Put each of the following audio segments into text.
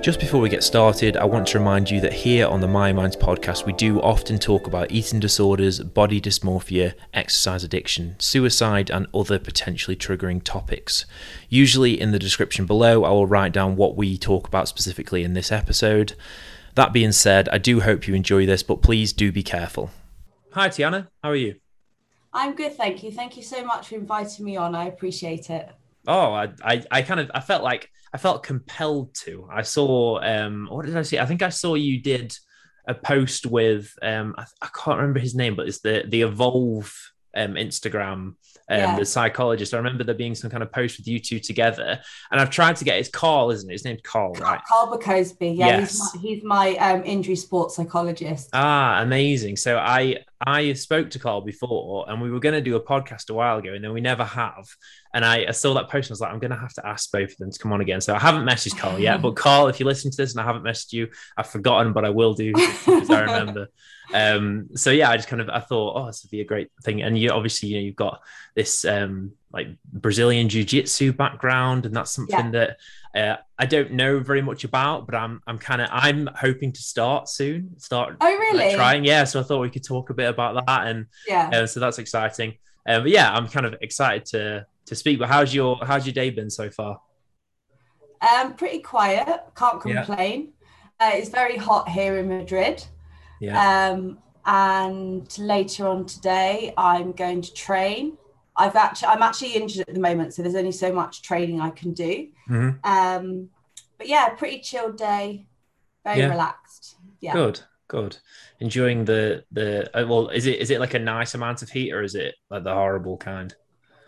Just before we get started, I want to remind you that here on the Myo Minds podcast, we do often talk about eating disorders, body dysmorphia, exercise addiction, suicide, and other potentially triggering topics. Usually, in the description below, I will write down what we talk about specifically in this episode. That being said, I do hope you enjoy this, but please do be careful. Hi, Tiana. How are you? I'm good, thank you. Thank you so much for inviting me on. I appreciate it. Oh, I, I, I kind of, I felt like I felt compelled to. I saw, um, what did I see? I think I saw you did a post with, um, I, I can't remember his name, but it's the the Evolve um, Instagram um, yeah. the psychologist. I remember there being some kind of post with you two together, and I've tried to get. It's Carl, isn't it? His name's Carl, right? Carl Bacosby. Yeah, yes. he's my, he's my um, injury sports psychologist. Ah, amazing. So I I spoke to Carl before, and we were going to do a podcast a while ago, and then we never have. And I, I saw that post, and I was like, I'm going to have to ask both of them to come on again. So I haven't messaged Carl yet, but Carl, if you listen to this and I haven't messaged you, I've forgotten, but I will do as I remember. um, so yeah, I just kind of I thought, oh, this would be a great thing. And you obviously, you know, you've got this um, like Brazilian jiu-jitsu background, and that's something yeah. that uh, I don't know very much about, but I'm I'm kind of I'm hoping to start soon. Start oh really like, trying yeah. So I thought we could talk a bit about that, and yeah, uh, so that's exciting. Uh, but yeah, I'm kind of excited to to speak. But how's your how's your day been so far? Um, pretty quiet. Can't complain. Yeah. Uh, it's very hot here in Madrid. Yeah. Um, and later on today, I'm going to train. I've actually, I'm actually injured at the moment, so there's only so much training I can do. Mm-hmm. Um, but yeah, pretty chilled day, very yeah. relaxed. Yeah. Good, good. Enjoying the the uh, well, is it is it like a nice amount of heat or is it like the horrible kind?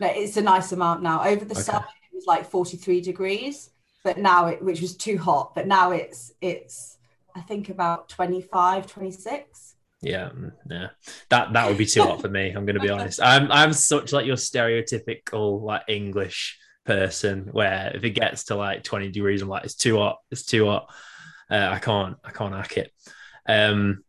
No, it's a nice amount now. Over the okay. summer, it was like 43 degrees, but now it which was too hot. But now it's it's I think about 25, 26. Yeah, mm, yeah, that that would be too hot for me. I'm going to be honest. I'm I'm such like your stereotypical like English person where if it gets to like 20 degrees, I'm like it's too hot. It's too hot. Uh, I can't I can't hack it. Um,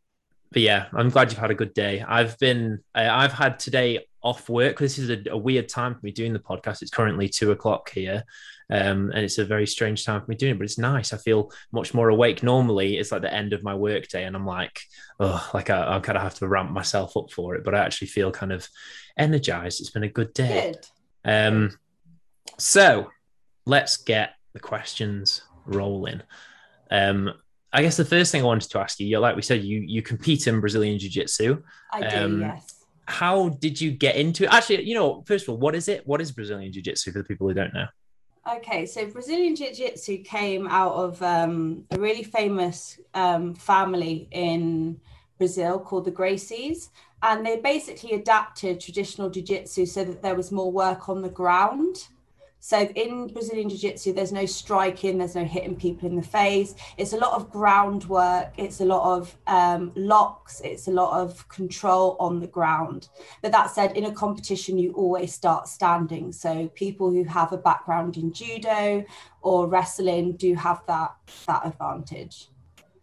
but yeah, I'm glad you've had a good day. I've been uh, I've had today off work. This is a, a, weird time for me doing the podcast. It's currently two o'clock here, um, and it's a very strange time for me doing it, but it's nice. I feel much more awake. Normally, it's like the end of my workday, and I'm like, oh, like I, I kind of have to ramp myself up for it, but I actually feel kind of energized. It's been a good day. Good. Um, so let's get the questions rolling. Um, I guess the first thing I wanted to ask you, you're like we said, you you compete in Brazilian Jiu Jitsu. I do, um, yes how did you get into it? Actually, you know, first of all, what is it? What is Brazilian Jiu Jitsu for the people who don't know? Okay, so Brazilian Jiu Jitsu came out of um, a really famous um, family in Brazil called the Gracies. And they basically adapted traditional Jiu Jitsu so that there was more work on the ground. So in Brazilian Jiu Jitsu, there's no striking, there's no hitting people in the face. It's a lot of groundwork, it's a lot of um, locks, it's a lot of control on the ground. But that said, in a competition, you always start standing. So people who have a background in judo or wrestling do have that that advantage.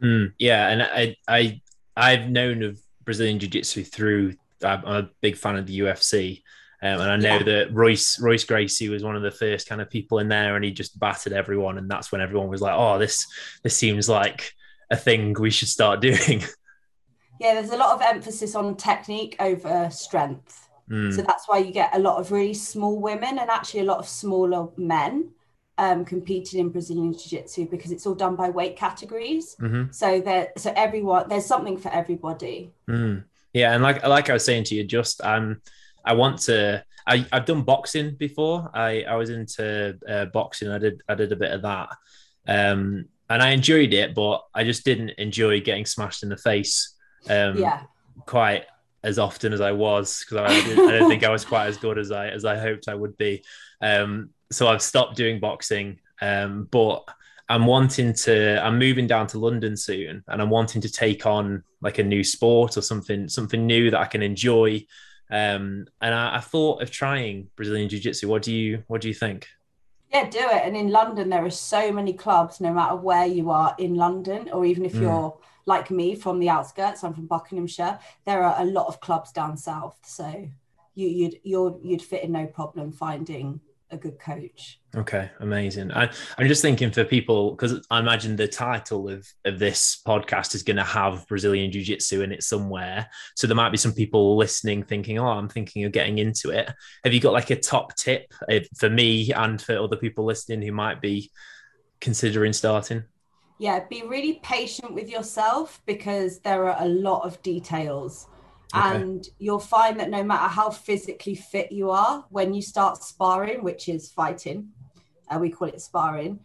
Mm, yeah, and I I I've known of Brazilian Jiu Jitsu through. I'm a big fan of the UFC. Um, and I know yeah. that Royce Royce Gracie was one of the first kind of people in there, and he just battered everyone, and that's when everyone was like, "Oh, this this seems like a thing we should start doing." Yeah, there's a lot of emphasis on technique over strength, mm. so that's why you get a lot of really small women and actually a lot of smaller men um, competing in Brazilian Jiu Jitsu because it's all done by weight categories. Mm-hmm. So that so everyone there's something for everybody. Mm. Yeah, and like like I was saying to you, just um I want to. I, I've done boxing before. I, I was into uh, boxing. I did I did a bit of that, um, and I enjoyed it. But I just didn't enjoy getting smashed in the face. Um, yeah. Quite as often as I was because I, I, don't think I was quite as good as I as I hoped I would be. Um, so I've stopped doing boxing. Um, but I'm wanting to. I'm moving down to London soon, and I'm wanting to take on like a new sport or something something new that I can enjoy um, and I, I, thought of trying Brazilian Jiu Jitsu. What do you What do you think? Yeah, do it. And in London, there are so many clubs, no matter where you are in London, or even if mm. you're like me from the outskirts, I'm from Buckinghamshire. There are a lot of clubs down south, so you, you'd you'd you'd fit in no problem finding a good coach. Okay, amazing. I, am just thinking for people because I imagine the title of of this podcast is going to have Brazilian Jiu Jitsu in it somewhere. So there might be some people listening thinking, "Oh, I'm thinking of getting into it." Have you got like a top tip for me and for other people listening who might be considering starting? Yeah, be really patient with yourself because there are a lot of details Okay. And you'll find that no matter how physically fit you are, when you start sparring, which is fighting, uh, we call it sparring,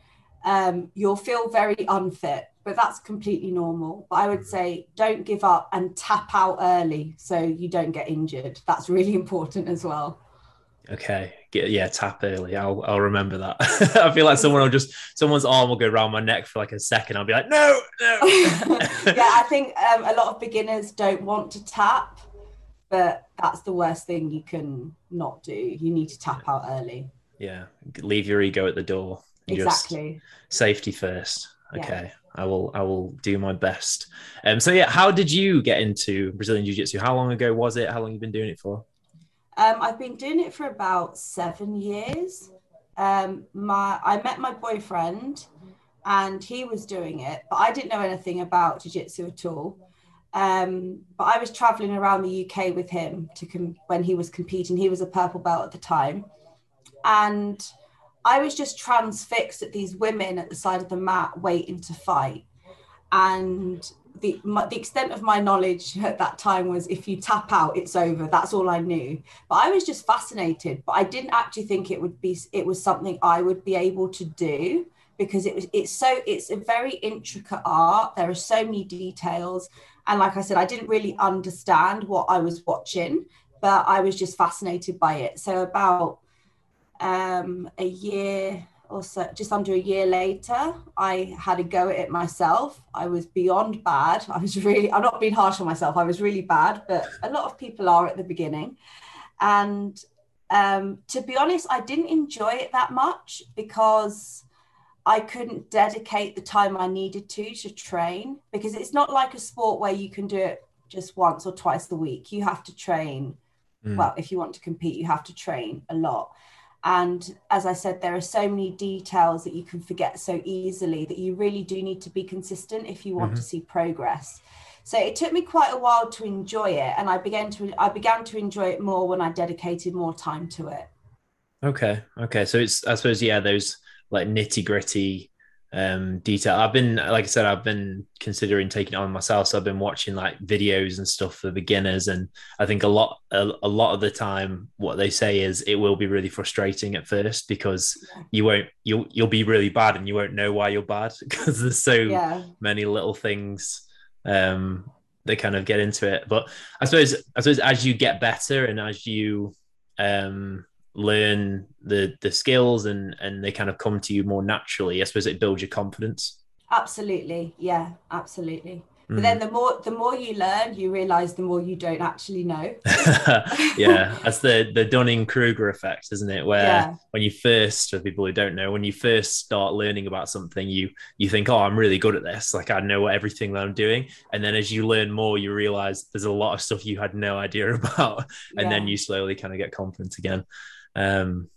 um, you'll feel very unfit, but that's completely normal. But I would say don't give up and tap out early so you don't get injured. That's really important as well. Okay. Yeah, tap early. I'll I'll remember that. I feel like someone will just someone's arm will go around my neck for like a second. I'll be like, no, no. yeah, I think um, a lot of beginners don't want to tap, but that's the worst thing you can not do. You need to tap out early. Yeah, leave your ego at the door. Exactly. safety first. Okay. Yeah. I will I will do my best. Um so yeah, how did you get into Brazilian Jiu-Jitsu? How long ago was it? How long you been doing it for? Um, I've been doing it for about seven years. Um, my I met my boyfriend, and he was doing it, but I didn't know anything about jiu-jitsu at all. Um, but I was traveling around the UK with him to com- when he was competing. He was a purple belt at the time, and I was just transfixed at these women at the side of the mat waiting to fight. And the my, the extent of my knowledge at that time was if you tap out it's over. That's all i knew. But i was just fascinated. But i didn't actually think it would be it was something i would be able to do because it was it's so it's a very intricate art. There are so many details. And like i said i didn't really understand what i was watching but i was just fascinated by it. So about um a year or so, just under a year later i had a go at it myself. I was beyond bad. I was really i'm not being harsh on myself. I was really bad but a lot of people are at the beginning. And um, to be honest i didn't enjoy it that much because i couldn't dedicate the time i needed to to train because it's not like a sport where you can do it just once or twice a week. You have to train. Mm. well if you want to compete you have to train a lot and as I said, there are so many details that you can forget so easily that you really do need to be consistent if you want mm-hmm. to see progress. So it took me quite a while to enjoy it, and I began to I began to enjoy it more when I dedicated more time to it. Okay, okay. So it's I suppose yeah, those like nitty gritty um detail. I've been like i said i've been considering taking it on myself. So i've been watching like videos and stuff for beginners. And i think a lot a, a lot of the time what they say is it will be really frustrating at first because you won't you'll you'll be really bad and you won't know why you're bad because there's so yeah. many little things um they kind of get into it. But i suppose i suppose as you get better and as you um learn the the skills and and they kind of come to you more naturally i suppose it builds your confidence. Absolutely. Yeah absolutely. But then hmm. the more the more you learn you realize the more you don't actually know. Yeah that's the the dunning-kruger effect isn't it? Where yeah. when you first for people who don't know when you first start learning about something you you think oh i'm really good at this. Like i know everything that i'm doing. And then as you learn more you realize there's a lot of stuff you had no idea about. And yeah. then you slowly kind of get confident again um,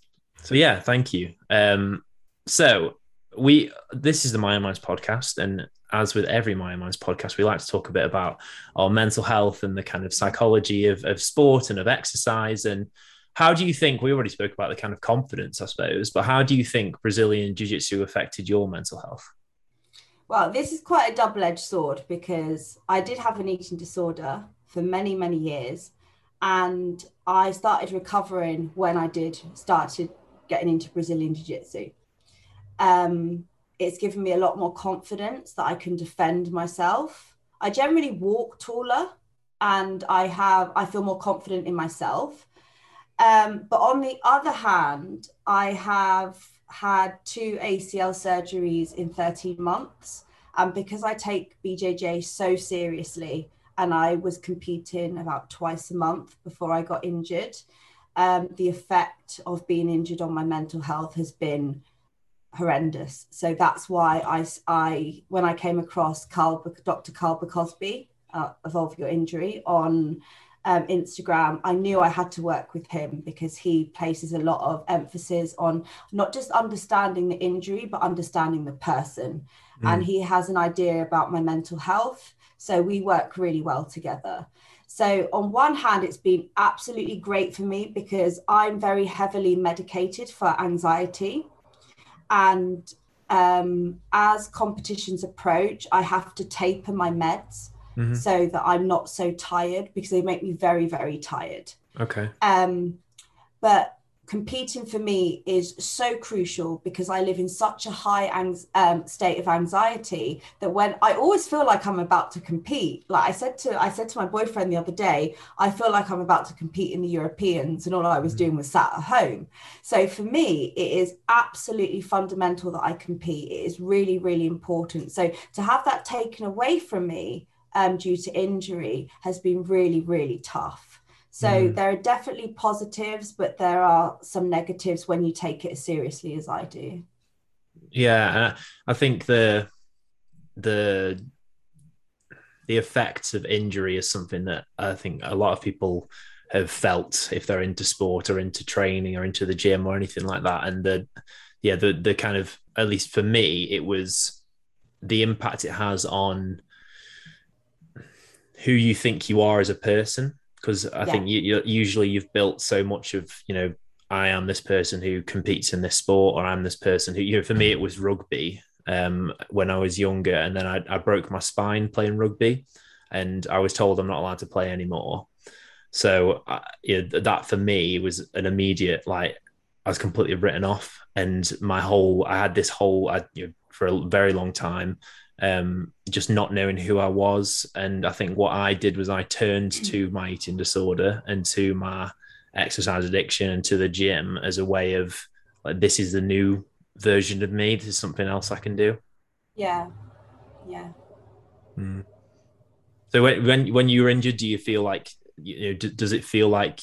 so yeah, thank you. Um, so we this is the Myo Minds podcast, and as with every Myo Minds podcast, we like to talk a bit about our mental health and the kind of psychology of, of sport and of exercise. And how do you think we already spoke about the kind of confidence, I suppose, but how do you think Brazilian Jiu Jitsu affected your mental health? Well, this is quite a double edged sword because I did have an eating disorder for many, many years and I started recovering when I did started getting into Brazilian Jiu Jitsu. Um, it's given me a lot more confidence that I can defend myself. I generally walk taller and I have I feel more confident in myself. Um, but on the other hand, I have had two ACL surgeries in 13 months. And because I take BJJ so seriously, and I was competing about twice a month before I got injured. Um, the effect of being injured on my mental health has been horrendous. So that's why I, I when I came across Carl, Dr. Carl Cosby, uh, Evolve Your Injury on um, Instagram, I knew I had to work with him because he places a lot of emphasis on not just understanding the injury, but understanding the person. Mm. And he has an idea about my mental health. So we work really well together. So, on one hand, it's been absolutely great for me because I'm very heavily medicated for anxiety. And um, as competitions approach, I have to taper my meds mm-hmm. so that I'm not so tired because they make me very, very tired. Okay. Um, but competing for me is so crucial because I live in such a high um, state of anxiety that when I always feel like I'm about to compete, like I said to I said to my boyfriend the other day, I feel like I'm about to compete in the Europeans, and all I was mm-hmm. doing was sat at home. So for me, it is absolutely fundamental that I compete. It is really really important. So to have that taken away from me um, due to injury has been really really tough. So mm. there are definitely positives, but there are some negatives when you take it as seriously as I do. Yeah, I think the the the effects of injury is something that I think a lot of people have felt if they're into sport or into training or into the gym or anything like that. And the yeah, the the kind of at least for me, it was the impact it has on who you think you are as a person because I yeah. think you, you, usually you've built so much of you know I am this person who competes in this sport or I'm this person who you know for me it was rugby um, when I was younger and then I, I broke my spine playing rugby and I was told I'm not allowed to play anymore so uh, yeah, that for me was an immediate like I was completely written off and my whole I had this whole I, you know, for a very long time um, just not knowing who I was. And I think what I did was I turned to my eating disorder and to my exercise addiction and to the gym as a way of like, this is the new version of me. This is something else I can do. Yeah. Yeah. Mm. So when, when, when you were injured, do you feel like, you know, d- does it feel like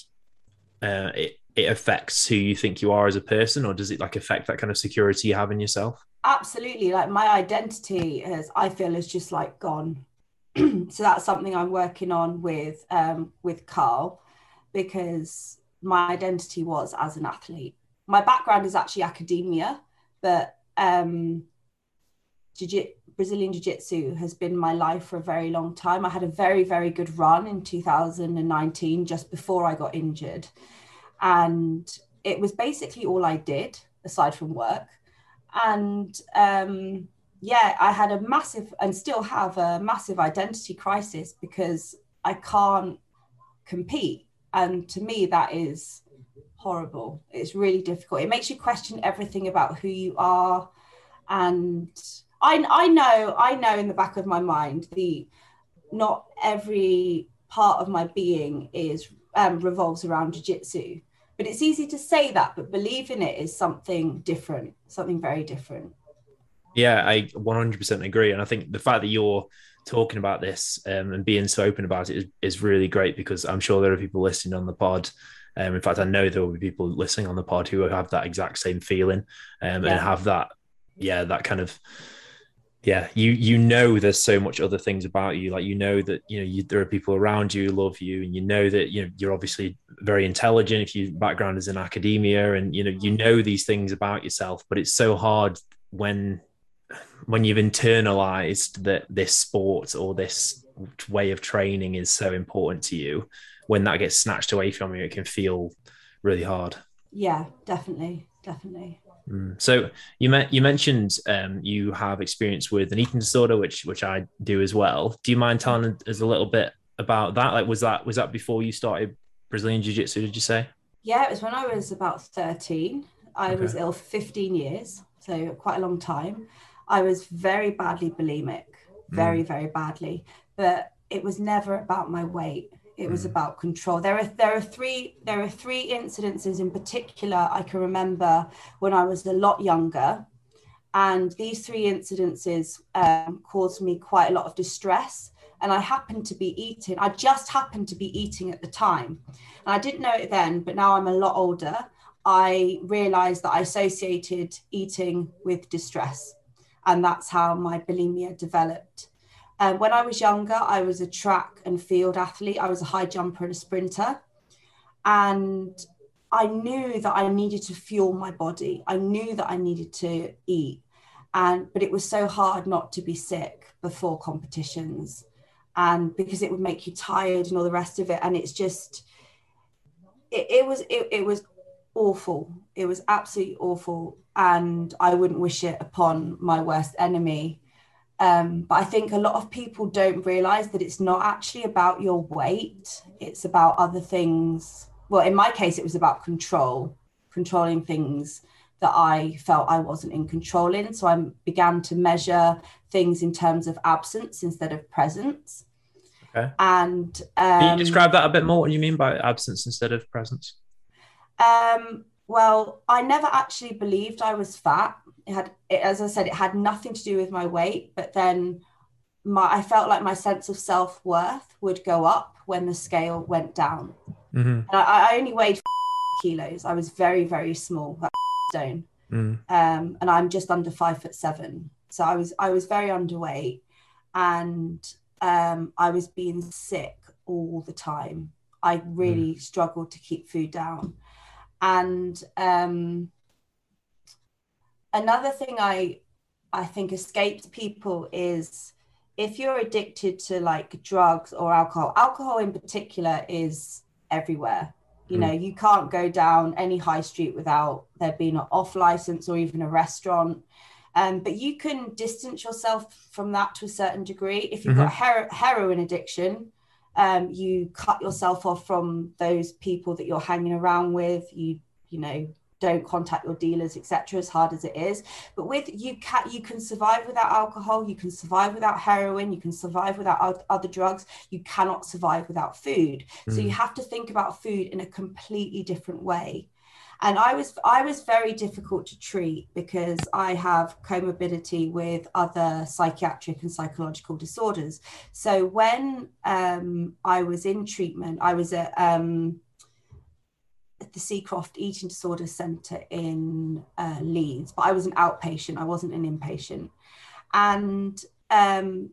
uh, it, it affects who you think you are as a person or does it like affect that kind of security you have in yourself? Absolutely like my identity has i feel is just like gone. So that's something i'm working on with um with carl because my identity was as an athlete. My background is actually academia but um jiu- brazilian jiu-jitsu has been my life for a very long time. I had a very very good run in 2019 just before i got injured. And it was basically all i did aside from work and um, yeah, I had a massive and still have a massive identity crisis because I can't compete. And to me, that is horrible. It's really difficult. It makes you question everything about who you are. And I, I know, I know in the back of my mind, the not every part of my being is um, revolves around jiu-jitsu but it's easy to say that, but believe in it is something different, something very different. Yeah, I 100% agree. And I think the fact that you're talking about this um, and being so open about it is, is really great because I'm sure there are people listening on the pod. Um, in fact, I know there will be people listening on the pod who have that exact same feeling um, yeah. and have that, yeah, that kind of yeah you you know there's so much other things about you like you know that you know you, there are people around you who love you and you know that you know you're obviously very intelligent if your background is in academia and you know you know these things about yourself but it's so hard when when you've internalized that this sport or this way of training is so important to you when that gets snatched away from you it can feel really hard. Yeah definitely definitely Mm. So you met, you mentioned um, you have experience with an eating disorder, which which I do as well. Do you mind telling us a little bit about that? Like, was that was that before you started Brazilian Jiu Jitsu? Did you say? Yeah, it was when I was about thirteen. I okay. was ill for fifteen years, so quite a long time. I was very badly bulimic, very mm. very badly, but it was never about my weight it was mm. about control there are there are three there are three incidences in particular i can remember when i was a lot younger and these three incidences um, caused me quite a lot of distress and i happened to be eating i just happened to be eating at the time and i didn't know it then but now i'm a lot older I realized that I associated eating with distress. And that's how my bulimia developed. Uh, when I was younger, I was a track and field athlete. I was a high jumper and a sprinter. And I knew that I needed to fuel my body. I knew that I needed to eat. And but it was so hard not to be sick before competitions. And because it would make you tired and all the rest of it. And it's just it, it was it, it was awful. It was absolutely awful. And I wouldn't wish it upon my worst enemy. Um, but I think a lot of people don't realize that it's not actually about your weight, it's about other things. Well, in my case, it was about control, controlling things that I felt I wasn't in control in. So I began to measure things in terms of absence instead of presence. Okay. And um, Can you describe that a bit more? What do you mean by absence instead of presence? Um, well, I never actually believed I was fat. It had, it, as I said, it had nothing to do with my weight. But then, my I felt like my sense of self worth would go up when the scale went down. Mm-hmm. I, I, only weighed kilos. I was very, very small, stone, mm. um, and I'm just under five foot seven. So I was, I was very underweight, and um, I was being sick all the time. I really mm. struggled to keep food down. And um, another thing I I think escapes people is if you're addicted to like drugs or alcohol, alcohol in particular is everywhere. You mm. know, you can't go down any high street without there being an off license or even a restaurant. Um, but you can distance yourself from that to a certain degree. If you've mm-hmm. got her- heroin addiction, um, you cut yourself off from those people that you're hanging around with. You, you know, don't contact your dealers, etc. As hard as it is, but with you can you can survive without alcohol. You can survive without heroin. You can survive without other drugs. You cannot survive without food. Mm. So you mm. have to think about food in a completely different way and i was i was very difficult to treat because i have comorbidity with other psychiatric and psychological disorders so when um, i was in treatment i was at, um, at the seacroft eating disorder centre in uh, leeds but i was an outpatient i wasn't an inpatient and um,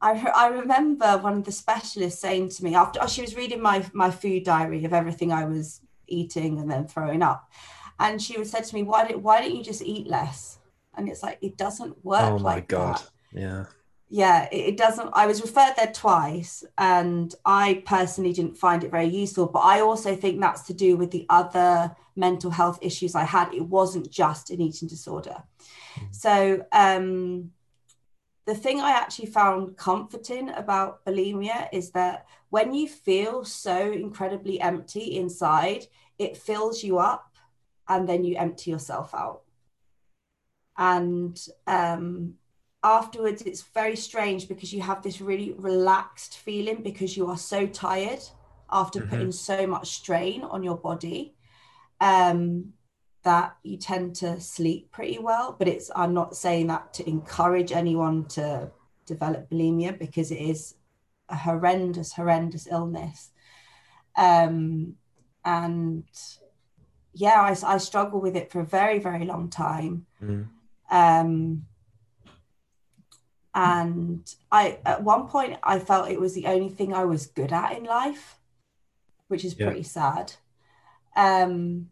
I, I remember one of the specialists saying to me after oh, she was reading my my food diary of everything I was eating and then throwing up. And she would said to me, "Why did why don't you just eat less?" And it's like it doesn't work. Oh my like god! That. Yeah. Yeah, it, it doesn't. I was referred there twice, and I personally didn't find it very useful. But I also think that's to do with the other mental health issues I had. It wasn't just an eating disorder. Mm-hmm. So um, the thing I actually found comforting about bulimia is that when you feel so incredibly empty inside, it fills you up and then you empty yourself out. And um, afterwards, it's very strange because you have this really relaxed feeling because you are so tired after mm-hmm. putting so much strain on your body. Um, that you tend to sleep pretty well. But it's I'm not saying that to encourage anyone to develop bulimia because it is a horrendous, horrendous illness. Um, and yeah, I, I struggled with it for a very, very long time. Mm. Um, and I, at one point, I felt it was the only thing I was good at in life, which is yeah. pretty sad. Um,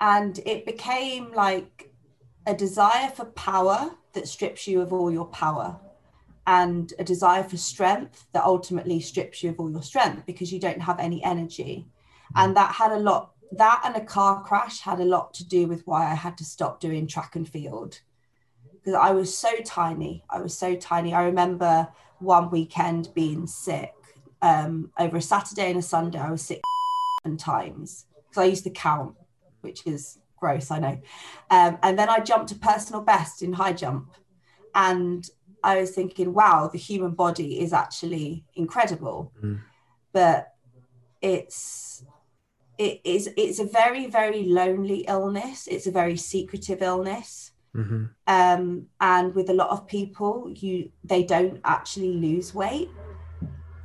and it became like a desire for power that strips you of all your power and a desire for strength that ultimately strips you of all your strength because you don't have any energy and that had a lot that and a car crash had a lot to do with why i had to stop doing track and field because i was so tiny i was so tiny i remember one weekend being sick um, over a saturday and a sunday i was sick times because i used to count which is gross, I know. Um, and then I jumped to personal best in high jump. And I was thinking, wow, the human body is actually incredible. Mm. But it's it is it's a very, very lonely illness. It's a very secretive illness. Mm-hmm. Um, and with a lot of people, you they don't actually lose weight.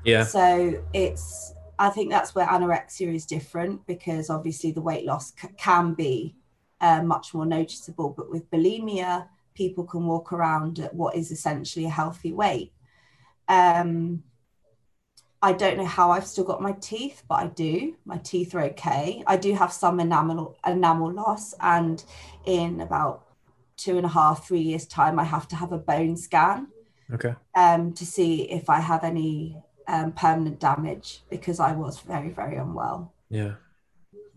Yeah. So it's I think that's where anorexia is different because obviously the weight loss c- can be uh, much more noticeable. But with bulimia, people can walk around at what is essentially a healthy weight. Um, I don't know how I've still got my teeth, but I do. My teeth are okay. I do have some enamel enamel loss, and in about two and a half, three years' time, I have to have a bone scan. Okay. Um, to see if I have any um, permanent damage because I was very, very unwell. Yeah.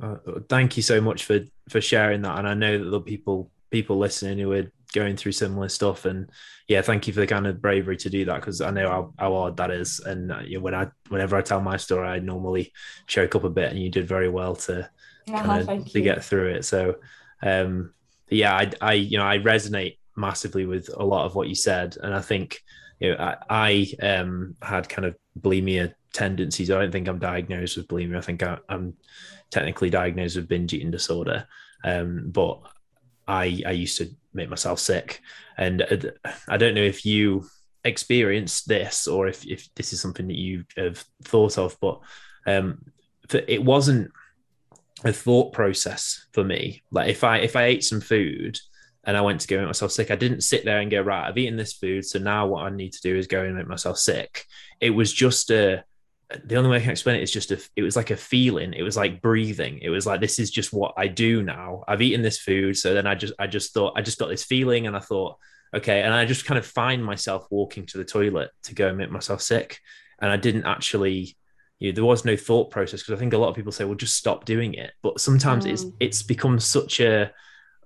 Uh, thank you so much for for sharing that, and I know that the people people listening who are going through similar stuff, and yeah, thank you for the kind of bravery to do that because I know how, how hard that is, and uh, you know, when I whenever I tell my story, I normally choke up a bit, and you did very well to kind of, to get through it. So, um, yeah, I, I you know I resonate massively with a lot of what you said, and I think you know I, I um had kind of bulimia tendencies. I don't think I'm diagnosed with bulimia. I think I, am technically diagnosed with binge eating disorder. Um, but I I used to make myself sick, and I don't know if you experienced this or if if this is something that you have thought of, but um, it wasn't a thought process for me. Like if I if I ate some food and I went to go make myself sick, I didn't sit there and go right. I've eaten this food, so now what I need to do is go and make myself sick. It was just a the only way I can explain it is just a, it was like a feeling. It was like breathing. It was like, this is just what I do now. I've eaten this food. So then I just, I just thought, I just got this feeling and I thought, okay. And I just kind of find myself walking to the toilet to go and make myself sick. And I didn't actually, you know, there was no thought process because I think a lot of people say, well, just stop doing it. But sometimes mm. it's, it's become such a,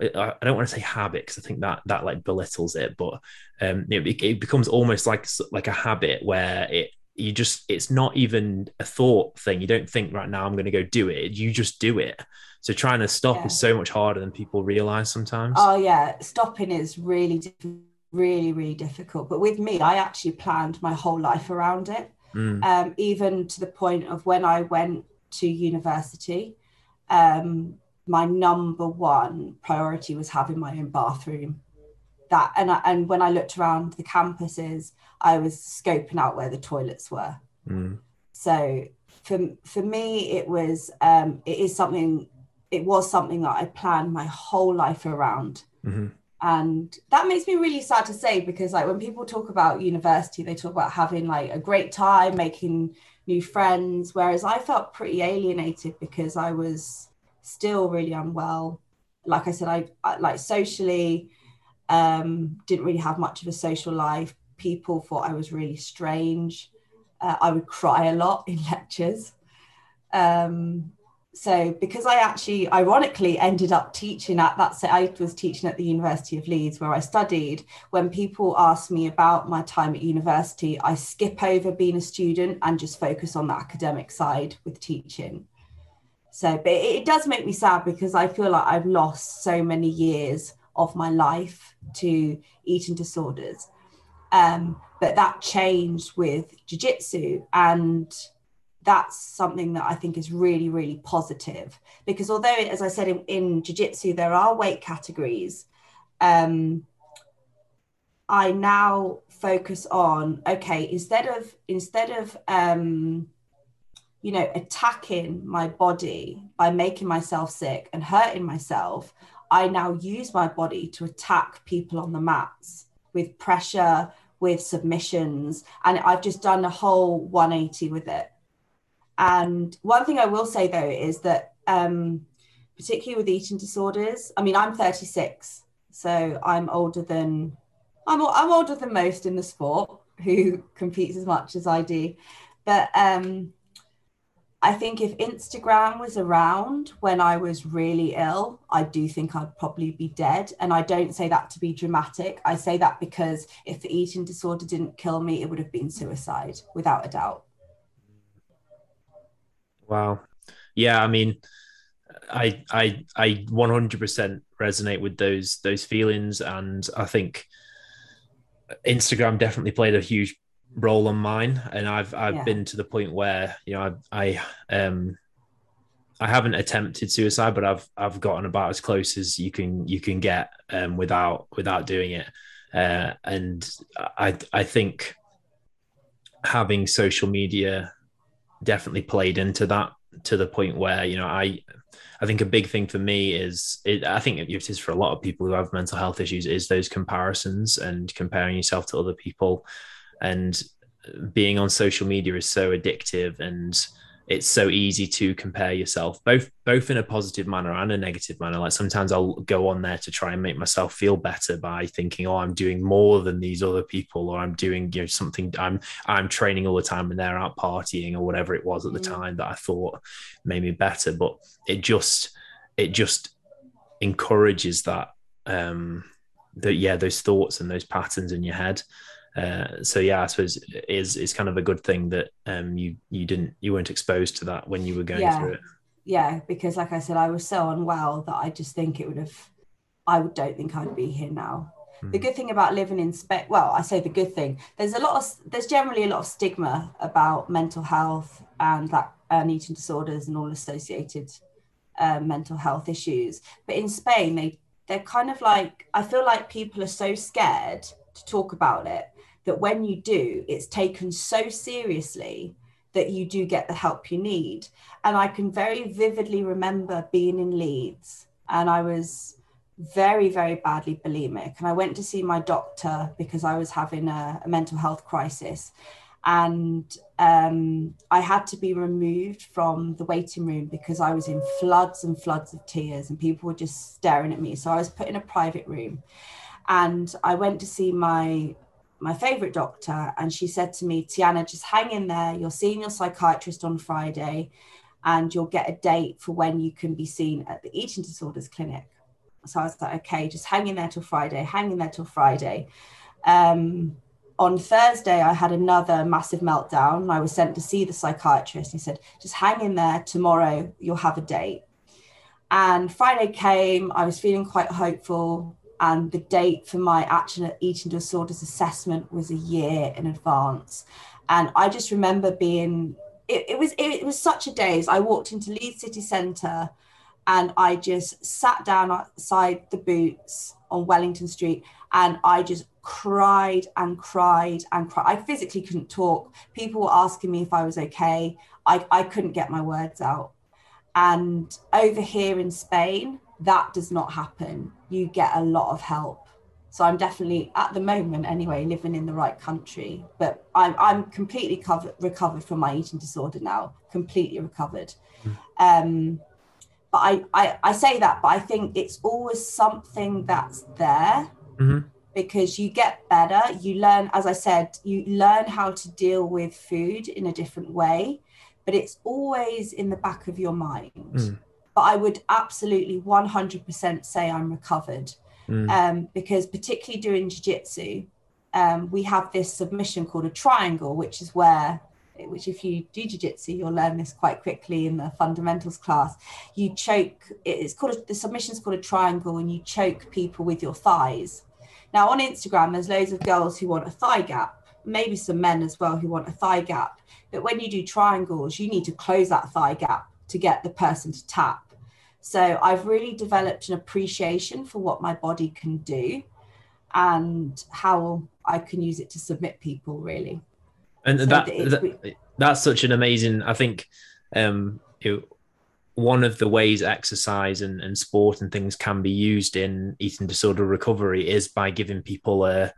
I don't want to say habit because I think that that like belittles it, but um, it, it becomes almost like like a habit where it you just it's not even a thought thing. You don't think right now i'm going to go do it. You just do it. So trying to stop yeah. is so much harder than people realize sometimes. Oh yeah. Stopping is really really really difficult. But with me i actually planned my whole life around it mm. um, even to the point of when i went to university um, my number one priority was having my own bathroom that and I, and when I looked around the campuses, I was scoping out where the toilets were. Mm. So for for me, it was um, it is something. It was something that I planned my whole life around. Mm-hmm. And that makes me really sad to say because, like, when people talk about university, they talk about having like a great time, making new friends. Whereas I felt pretty alienated because I was still really unwell. Like I said, I, I like socially, um, didn't really have much of a social life. People thought I was really strange. Uh, I would cry a lot in lectures. Um, so because I actually ironically ended up teaching at that so I was teaching at the University of Leeds where I studied when people ask me about my time at university I skip over being a student and just focus on the academic side with teaching so but it, it does make me sad because I feel like I've lost so many years of my life to eating disorders. Um, but that changed with jiu-jitsu and that's something that I think is really, really positive because although, as I said, in, in jiu-jitsu, there are weight categories, um, I now focus on, okay, instead of, instead of, um, you know, attacking my body by making myself sick and hurting myself, I now use my body to attack people on the mats with pressure, with submissions. And I've just done a whole 180 with it. And one thing I will say though is that, um, particularly with eating disorders, I mean, I'm 36, so I'm older than I'm, I'm older than most in the sport who competes as much as I do. But um, I think if Instagram was around when I was really ill, I do think I'd probably be dead. And I don't say that to be dramatic. I say that because if the eating disorder didn't kill me, it would have been suicide without a doubt. Wow. Yeah, I mean, I I I 100% resonate with those those feelings and I think Instagram definitely played a huge role on mine, and I've I've yeah. been to the point where you know I, I um I haven't attempted suicide, but I've I've gotten about as close as you can you can get um, without without doing it, uh, and I I think having social media definitely played into that to the point where you know I I think a big thing for me is it, I think it is for a lot of people who have mental health issues is those comparisons and comparing yourself to other people. And being on social media is so addictive and it's so easy to compare yourself both both in a positive manner and a negative manner. Like sometimes i'll go on there to try and make myself feel better by thinking oh i'm doing more than these other people or i'm doing you know something i'm i'm training all the time and they're out partying or whatever it was at the mm. time that i thought made me better. But it just it just encourages that um that yeah those thoughts and those patterns in your head uh, so yeah, I suppose is is kind of a good thing that um, you you didn't you weren't exposed to that when you were going yeah. through it. Yeah, because like I said, I was so unwell that I just think it would have. I don't think I'd be here now. Mm. The good thing about living in Spain, well, I say the good thing. There's a lot of there's generally a lot of stigma about mental health and that and eating disorders and all associated uh, mental health issues. But in Spain, they they're kind of like I feel like people are so scared to talk about it that when you do, it's taken so seriously that you do get the help you need. And I can very vividly remember being in Leeds and I was very, very badly bulimic. And I went to see my doctor because I was having a, a mental health crisis. And um, I had to be removed from the waiting room because I was in floods and floods of tears and people were just staring at me. So I was put in a private room and I went to see my my favorite doctor, and she said to me, Tiana, just hang in there. You're seeing your psychiatrist on Friday, and you'll get a date for when you can be seen at the eating disorders clinic. So I was like, okay, just hang in there till Friday, hang in there till Friday. Um, on Thursday, I had another massive meltdown. I was sent to see the psychiatrist. He said, just hang in there. Tomorrow, you'll have a date. And Friday came. I was feeling quite hopeful and the date for my action eating disorders assessment was a year in advance. And i just remember being it, it was it, it was such a daze i walked into leeds city centre and i just sat down outside the boots on wellington street and i just cried and cried and cried. I physically couldn't talk. People were asking me if i was okay. I, I couldn't get my words out. And over here in spain that does not happen. You get a lot of help. So I'm definitely at the moment anyway living in the right country. But I'm I'm completely covered, recovered from my eating disorder now, completely recovered. Mm. Um, but I, I I say that, but I think it's always something that's there. Mm-hmm. Because you get better, you learn, as I said, you learn how to deal with food in a different way, but it's always in the back of your mind. Mm but I would absolutely 100% say I'm recovered. Mm. Um, because particularly doing jiu-jitsu, um, we have this submission called a triangle, which is where, which if you do jiu-jitsu, you'll learn this quite quickly in the fundamentals class. You choke, it's called, a, the submission is called a triangle and you choke people with your thighs. Now on Instagram, there's loads of girls who want a thigh gap, maybe some men as well who want a thigh gap. But when you do triangles, you need to close that thigh gap to get the person to tap. So I've really developed an appreciation for what my body can do and how I can use it to submit people really. And so that, that, that's such an amazing, I think, um, it, one of the ways exercise and, and sport and things can be used in eating disorder recovery is by giving people a,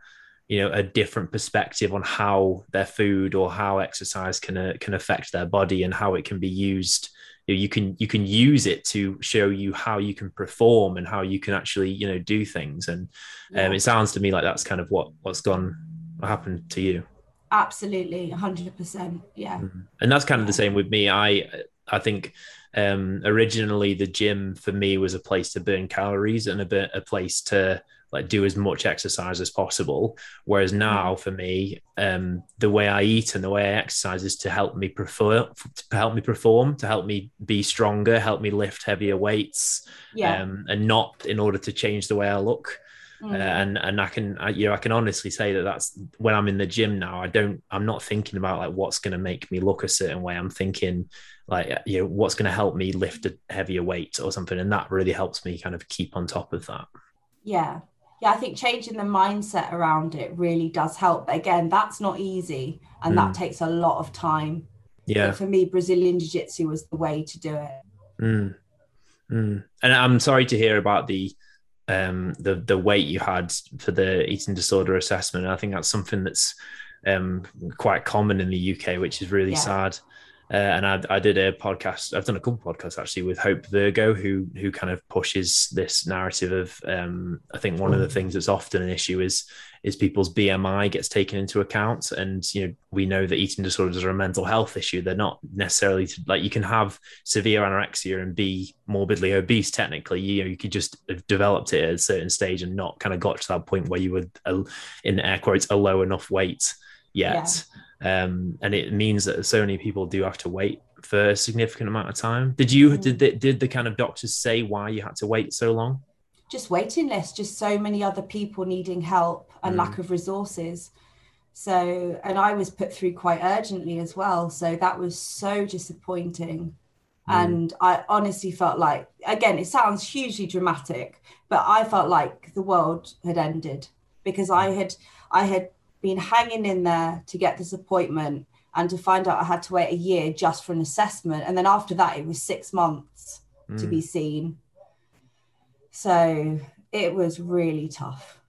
you know, a different perspective on how their food or how exercise can uh, can affect their body and how it can be used you, know, you can you can use it to show you how you can perform and how you can actually you know do things. And um, it sounds to me like that's kind of what what's gone what happened to you. Absolutely 100% yeah. Mm-hmm. and that's kind of the same with me. I i think um originally the gym for me was a place to burn calories and a bit a place to like do as much exercise as possible. Whereas mm. now for me, um, the way I eat and the way I exercise is to help me prefer, to help me perform, to help me be stronger, help me lift heavier weights, yeah. um, and not in order to change the way I look. Mm. Uh, and and I can I, you know I can honestly say that that's when I'm in the gym now. I don't I'm not thinking about like what's going to make me look a certain way. I'm thinking like you know what's going to help me lift a heavier weight or something, and that really helps me kind of keep on top of that. Yeah, yeah, I think changing the mindset around it really does help. But again, that's not easy and mm. that takes a lot of time. Yeah. But for me, Brazilian Jiu Jitsu was the way to do it. Mm. Mm. And I'm sorry to hear about the um the the wait you had for the eating disorder assessment. I think that's something that's um quite common in the UK, which is really Yeah. sad. Uh, and I, I did a podcast. I've done a couple podcasts actually with Hope Virgo, who who kind of pushes this narrative of. Um, I think one of the things that's often an issue is is people's BMI gets taken into account, and you know we know that eating disorders are a mental health issue. They're not necessarily to, like you can have severe anorexia and be morbidly obese. Technically, you know you could just have developed it at a certain stage and not kind of got to that point where you were uh, in air quotes a low enough weight yet um, and it means that so many people do have to wait for a significant amount of time. Did you Mm. did the, did the kind of doctors say why you had to wait so long? just waiting list, just so many other people needing help and Mm. lack of resources. So, and I was put through quite urgently as well. So that was so disappointing. Mm. And I honestly felt like, again, it sounds hugely dramatic, but I felt like the world had ended because I had, I had been hanging in there to get this appointment and to find out I had to wait a year just for an assessment. And then after that, it was six months to Mm. be seen. So it was really tough.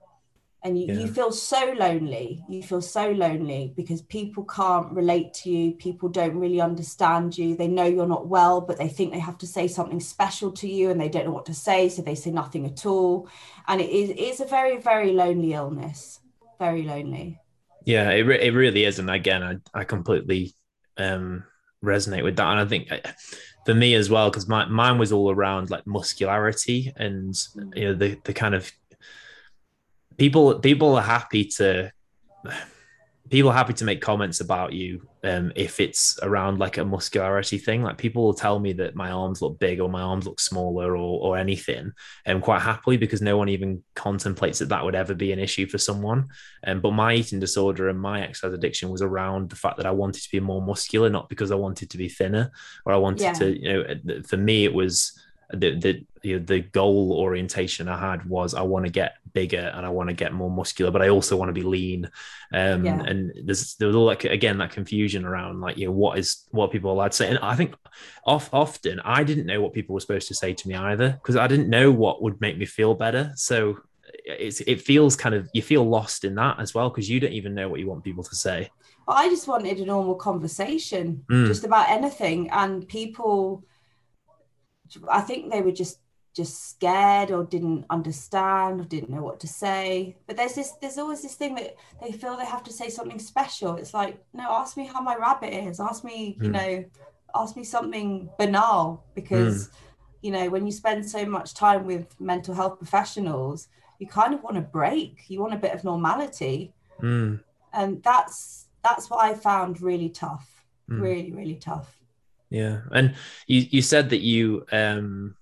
And you, you feel so lonely. You feel so lonely because people can't relate to you. People don't really understand you. They know you're not well, but they think they have to say something special to you and they don't know what to say. So they say nothing at all. And it is it's a very, very lonely illness. Very lonely. Yeah, it, re- it really is. And again, I, I completely um, resonate with that. And I think uh, for me as well, because my, mine was all around like muscularity and, you know, the, the kind of people, people are happy to, people are happy to make comments about you um, if it's around like a muscularity thing. Like people will tell me that my arms look big or my arms look smaller or, or anything, and quite happily because no one even contemplates that that would ever be an issue for someone. Um, but my eating disorder and my exercise addiction was around the fact that I wanted to be more muscular, not because I wanted to be thinner or I wanted Yeah. to, you know, for me, it was the, the, you know, the goal orientation I had was I want to get bigger and I want to get more muscular, but I also want to be lean. Um, Yeah. and there's, there was all like, again, that confusion around like, you know, what is, what people are allowed to say. And I think off, often I didn't know what people were supposed to say to me either, because I didn't know what would make me feel better. So it's, it feels kind of, you feel lost in that as well, because you don't even know what you want people to say. But I just wanted a normal conversation, Mm. just about anything. And people, I think they were just just scared or didn't understand or didn't know what to say. But there's this, there's always this thing that they feel they have to say something special. It's like, no, ask me how my rabbit is. Ask me, you Mm. know, ask me something banal because, you know, when you spend so much time with mental health professionals, you kind of want a break. You want a bit of normality Mm, and that's that's what I found really tough, Mm. really really tough. Yeah. And you, you said that you, um,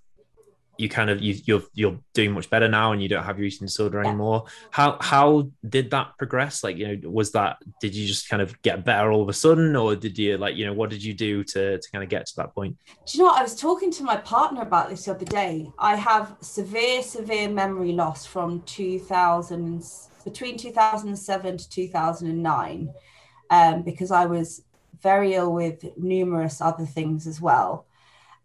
you kind of you you're you're doing much better now and you don't have your eating disorder Yeah. anymore how how did that progress like you know was that did you just kind of get better all of a sudden or did you like you know what did you do to to kind of get to that point Do you know what? I was talking to my partner about this the other day. I have severe, severe memory loss from 2000, between 2007 to 2009, um, because I was very ill with numerous other things as well.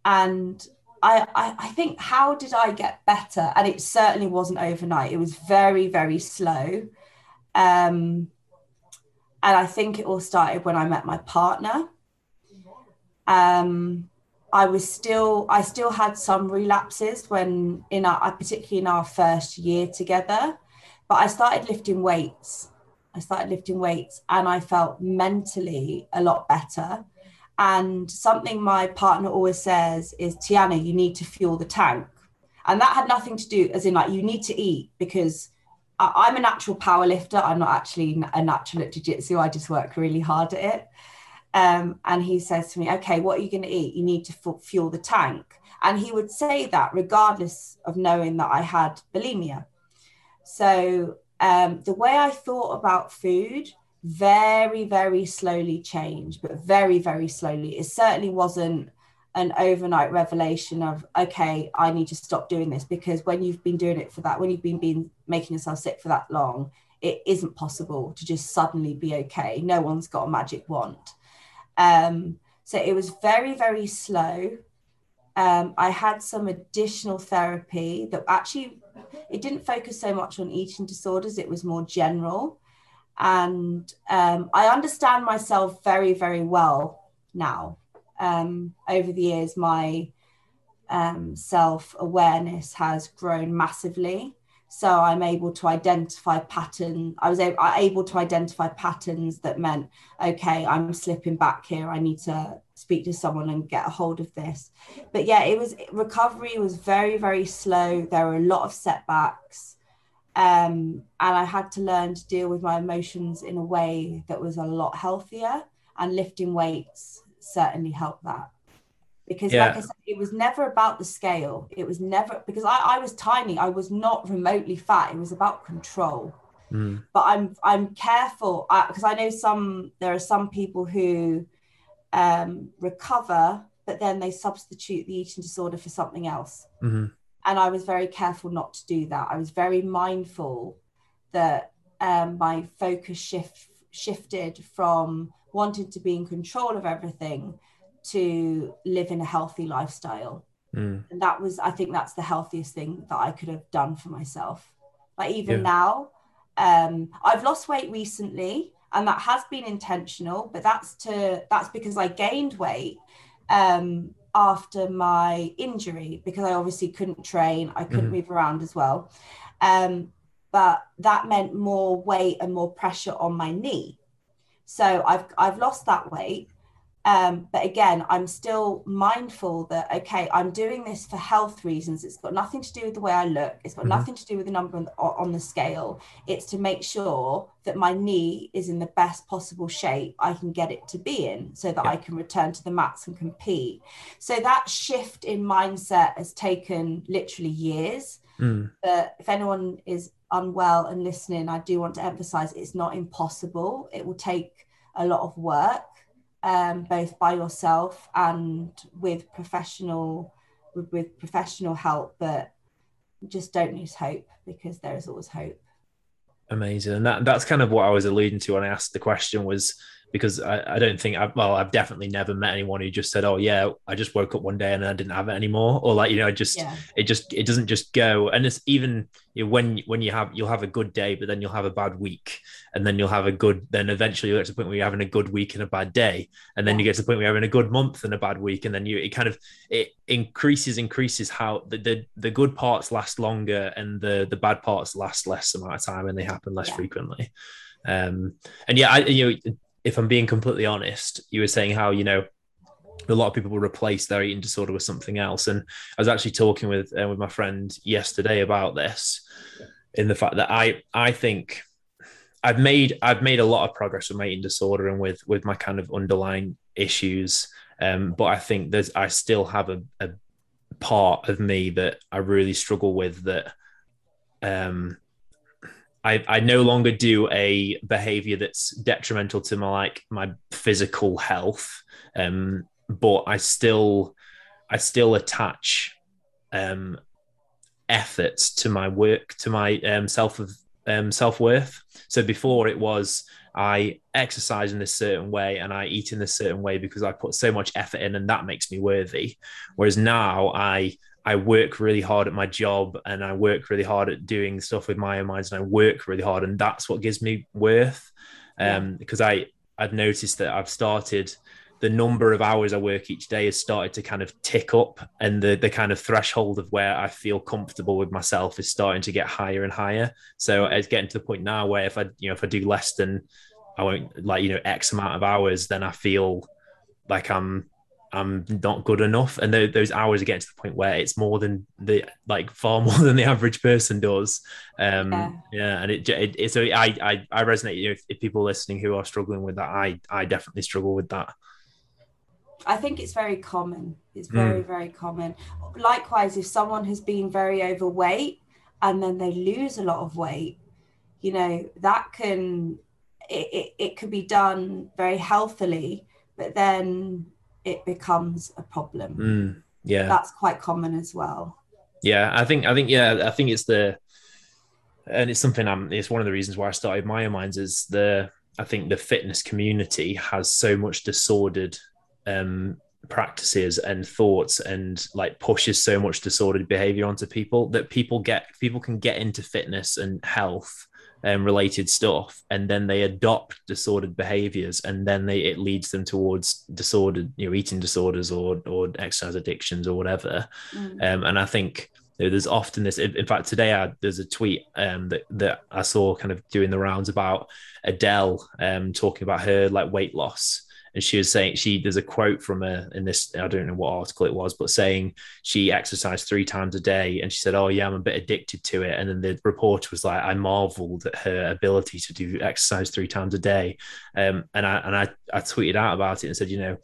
And I, I, I think, how did I get better? And it certainly wasn't overnight. It was very, very slow. Um, and I think it all started when I met my partner. Um, I was still, I still had some relapses when in our, particularly in our first year together, but I started lifting weights. I started lifting weights and I felt mentally a lot better. And something my partner always says is, Tiana, you need to fuel the tank. And that had nothing to do, as in, like, you need to eat because I- I'm a natural power lifter. I'm not actually a natural at jiu jitsu. I just work really hard at it. Um, and he says to me, okay, what are you going to eat? You need to fu- fuel the tank. And he would say that regardless of knowing that I had bulimia. So um, the way I thought about food very, very slowly changed, but very, very slowly. It certainly wasn't an overnight revelation of, okay, I need to stop doing this because when you've been doing it for that, when you've been, been making yourself sick for that long, it isn't possible to just suddenly be okay. No one's got a magic wand. Um, So it was very, very slow. Um, I had some additional therapy that actually it didn't focus so much on eating disorders, it was more general. And um, I understand myself very, very well now. Um, over the years, my um, self awareness has grown massively. So I'm able to identify pattern. I was able to identify patterns that meant, okay, I'm slipping back here. I need to speak to someone and get a hold of this. But yeah, it was recovery was very, very slow. There were a lot of setbacks. Um, and I had to learn to deal with my emotions in a way that was a lot healthier. And lifting weights certainly helped that because yeah. like I said, it was never about the scale. It was never because I, I was tiny. I was not remotely fat. It was about control. Mm. But I'm I'm careful because I, I, know some there are some people who um, recover, but then they substitute the eating disorder for something else. Mm-hmm. And I was very careful not to do that. I was very mindful that um, my focus shift shifted from wanting to be in control of everything to live in a healthy lifestyle. Mm. And that was, I think that's the healthiest thing that I could have done for myself. Like even yeah. now, um, I've lost weight recently and that has been intentional, but that's to that's because I gained weight um, after my injury because I obviously couldn't train, I couldn't mm. move around as well. Um, but that meant more weight and more pressure on my knee. So I've I've lost that weight um, but again, I'm still mindful that, okay, I'm doing this for health reasons. It's got nothing to do with the way I look. It's got mm-hmm. nothing to do with the number on the, on the scale. It's to make sure that my knee is in the best possible shape I can get it to be in so that yeah. I can return to the mats and compete. So that shift in mindset has taken literally years. Mm. But if anyone is unwell and listening, I do want to emphasize it's not impossible. It will take a lot of work um, both by yourself and with professional with, with professional help but just don't lose hope because there is always hope. Amazing. And that that's kind of what i was alluding to when i asked the question was because I, I don't think I, well I've definitely never met anyone who just said oh yeah I just woke up one day and I didn't have it anymore or like you know I just yeah. it just it doesn't just go and it's even you know, when when you have you'll have a good day but then you'll have a bad week and then you'll have a good then eventually you get to the point where you're having a good week and a bad day and then yeah. you get to the point where you're having a good month and a bad week and then you it kind of it increases increases how the the, the good parts last longer and the the bad parts last less amount of time and they happen less yeah. frequently um and yeah I you know if I'm being completely honest, you were saying how, you know, a lot of people will replace their eating disorder with something else. And I was actually talking with uh, with my friend yesterday about this, in the fact that I I think I've made I've made a lot of progress with my eating disorder and with with my kind of underlying issues. Um, but I think there's I still have a, a part of me that I really struggle with that um I, I no longer do a behavior that's detrimental to my like my physical health um but i still i still attach um efforts to my work to my um self of um self-worth. So before it was i exercise in this certain way and i eat in this certain way because i put so much effort in and that makes me worthy. Whereas now i I work really hard at my job and I work really hard at doing stuff with Myo Minds and I work really hard and that's what gives me worth. Um, because I I've noticed that I've started the number of hours I work each day has started to kind of tick up and the the kind of threshold of where I feel comfortable with myself is starting to get higher and higher. So it's getting to the point now where if I you know if I do less than I won't like you know X amount of hours, then I feel like I'm I'm not good enough. And th- those hours are getting to the point where it's more than the like far more than the average person does. Um, yeah. yeah and it, it, it, so I, I, I resonate. You know, if, if people listening who are struggling with that, I, I definitely struggle with that. I think it's very common. It's very, mm. very common. Likewise, if someone has been very overweight and then they lose a lot of weight, you know, that can, it, it, it could be done very healthily, but then it becomes a problem. Mm, yeah, that's quite common as well. Yeah, I think I think yeah, I think it's the and it's something I'm it's one of the reasons why I started Myo Minds is the I think the fitness community has so much disordered um, practices and thoughts and like pushes so much disordered behavior onto people that people get people can get into fitness and health and related stuff and then they adopt disordered behaviors and then they it leads them towards disordered you know eating disorders or or exercise addictions or whatever mm. um, and i think there's often this in fact today I, there's a tweet um, that that i saw kind of doing the rounds about adele um, talking about her like weight loss and she was saying she there's a quote from her in this i don't know what article it was but saying she exercised three times a day and she said oh yeah i'm a bit addicted to it. And then the reporter was like i marveled at her ability to do exercise three times a day. Um, and i and I, I tweeted out about it and said you know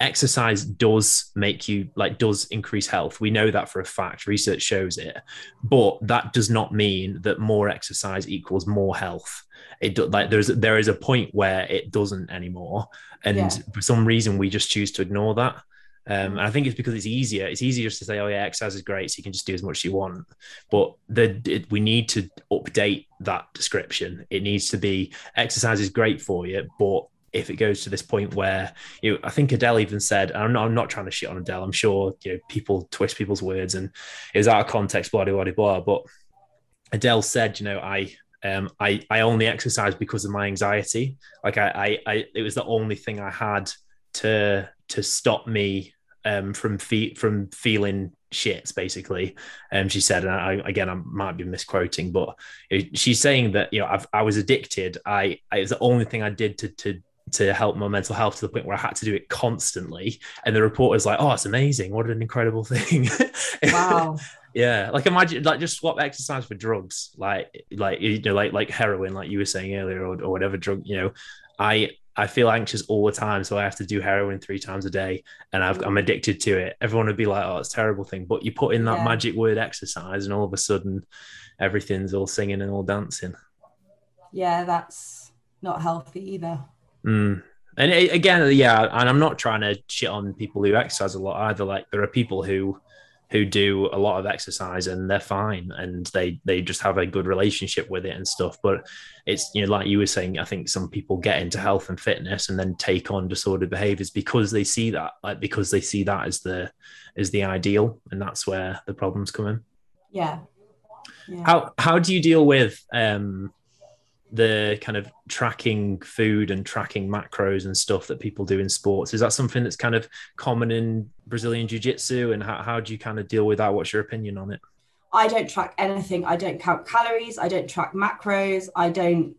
exercise does make you like does increase health. We know that for a fact. Research shows it. But that does not mean that more exercise equals more health it like there's there is a point where it doesn't anymore and yeah. for some reason we just choose to ignore that um, and I think it's because it's easier. It's easier just to say, "Oh yeah, exercise is great, so you can just do as much as you want." But the it, we need to update that description. It needs to be exercise is great for you, but if it goes to this point where you know, I think Adele even said, I'm not, I'm not trying to shit on Adele. I'm sure you know people twist people's words and it was out of context, blah blah blah blah. But Adele said, you know, I um, I I only exercise because of my anxiety. Like I, I, I it was the only thing I had to to stop me um, from fe- from feeling shit, basically. Um, she said, and I, again, I might be misquoting, but she's saying that you know I've, I was addicted. I, I it was the only thing I did to to to help my mental health to the point where I had to do it constantly. And the reporter's like, "Oh, it's amazing! What an incredible thing!" Wow. Yeah, like imagine like just swap exercise for drugs, like like you know like like heroin, like you were saying earlier, or, or whatever drug. You know, I I feel anxious all the time, so I have to do heroin three times a day, and i am addicted to it. Everyone would be like, "Oh, it's a terrible thing," but you put in that yeah. magic word exercise, and all of a sudden, everything's all singing and all dancing. Yeah, that's not healthy either. Mm. And it, again, yeah, and I'm not trying to shit on people who exercise a lot either. Like there are people who who do a lot of exercise and they're fine and they they just have a good relationship with it and stuff. But it's you know like you were saying i think some people get into health and fitness and then take on disordered behaviors because they see that like because they see that as the as the ideal and that's where the problems come in. Yeah, yeah. how how do you deal with um the kind of tracking food and tracking macros and stuff that people do in sports? Is that something that's kind of common in brazilian jiu-jitsu and how, how do you kind of deal with that? What's your opinion on it? I don't track anything. I don't count calories. I don't track macros. I don't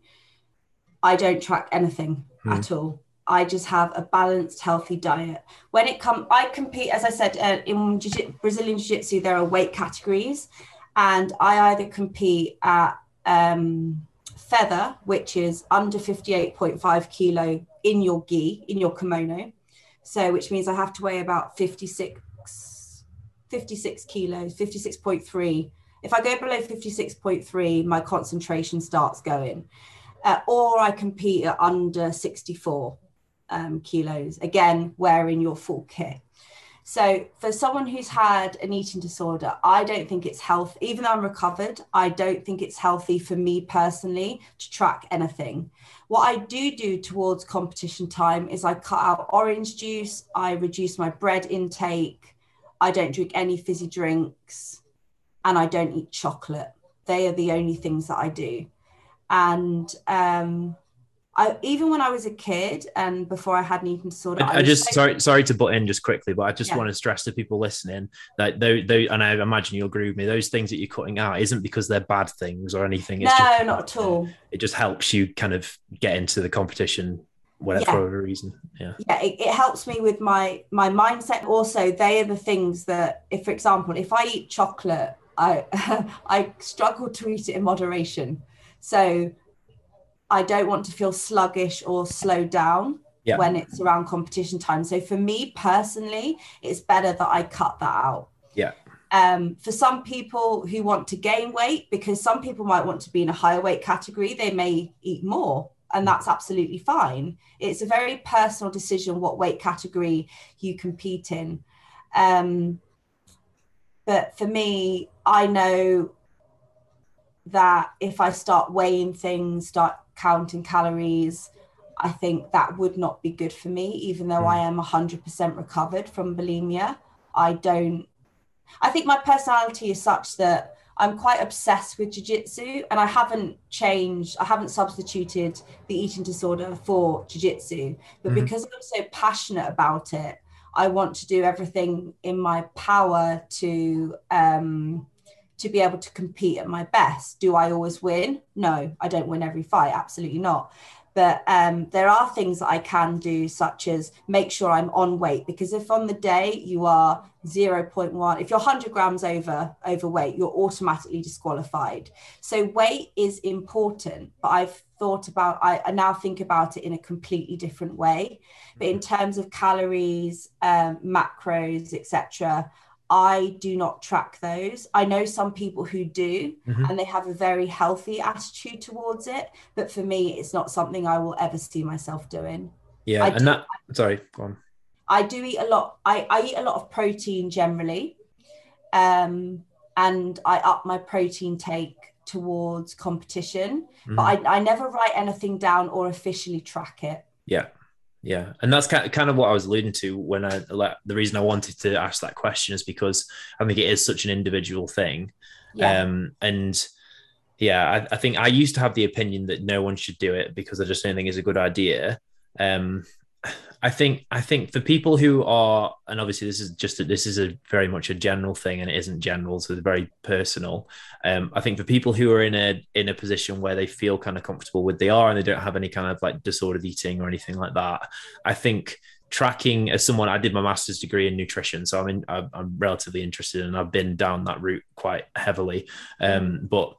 i don't track anything hmm. at all. I just have a balanced healthy diet. When it comes i compete as i said uh, in jiu- brazilian jiu-jitsu there are weight categories and i either compete at um, feather, which is under 58.5 kilo in your gi, in your kimono. So, which means I have to weigh about 56, 56 kilos, 56.3. If I go below 56.3, my concentration starts going. Uh, or I compete at under 64 um, kilos, again, wearing your full kit. So for someone who's had an eating disorder, I don't think it's healthy. Even though I'm recovered, I don't think it's healthy for me personally to track anything. What I do do towards competition time is I cut out orange juice, I reduce my bread intake, I don't drink any fizzy drinks, and I don't eat chocolate. They are the only things that I do. And um, I even when I was a kid and before I had an eating disorder, I, I just so- sorry sorry to butt in just quickly, but I just yeah. want to stress to people listening that though though and I imagine you'll agree with me, those things that you're cutting out isn't because they're bad things or anything. It's no, just, not at all. It just helps you kind of get into the competition whatever yeah. for whatever reason. Yeah. Yeah, it, it helps me with my my mindset. Also, they are the things that if for example, if I eat chocolate, I I struggle to eat it in moderation. So I don't want to feel sluggish or slow down yeah. when it's around competition time. So for me personally, it's better that I cut that out. Yeah. Um, for some people who want to gain weight, because some people might want to be in a higher weight category, they may eat more, and that's absolutely fine. It's a very personal decision what weight category you compete in. Um, but for me, I know that if I start weighing things, start counting calories, I think that would not be good for me, even though. I am 100% recovered from bulimia. I don't, I think my personality is such that I'm quite obsessed with jiu-jitsu and I haven't changed, I haven't substituted the eating disorder for jiu-jitsu, but mm-hmm. because I'm so passionate about it, I want to do everything in my power to um, to be able to compete at my best. Do I always win? No, I don't win every fight. Absolutely not. But um, there are things that I can do, such as make sure I'm on weight. Because if on the day you are 0.1, if you're 100 grams over overweight, you're automatically disqualified. So weight is important, but I've thought about, I, I now think about it in a completely different way. But in terms of calories, um, macros, etc., I do not track those. I know some people who do, mm-hmm. and they have a very healthy attitude towards it. But for me, it's not something I will ever see myself doing. Yeah, I and do, that. Sorry, go on. I do eat a lot. I, I eat a lot of protein generally, um, and I up my protein take towards competition. Mm-hmm. But I, I never write anything down or officially track it. Yeah, yeah, and that's kind of what I was alluding to when I like the reason I wanted to ask that question is because I think it is such an individual thing, yeah. um, and yeah, I, I, think I used to have the opinion that no one should do it because I just don't think it's a good idea. Um, I think I think for people who are, and obviously this is just a, this is a very much a general thing, and it isn't general, so it's very personal. Um, I think for people who are in a in a position where they feel kind of comfortable with they are, and they don't have any kind of like disordered eating or anything like that, I think tracking as someone I did my master's degree in nutrition, so I'm in, I'm relatively interested, and I've been down that route quite heavily. Um, but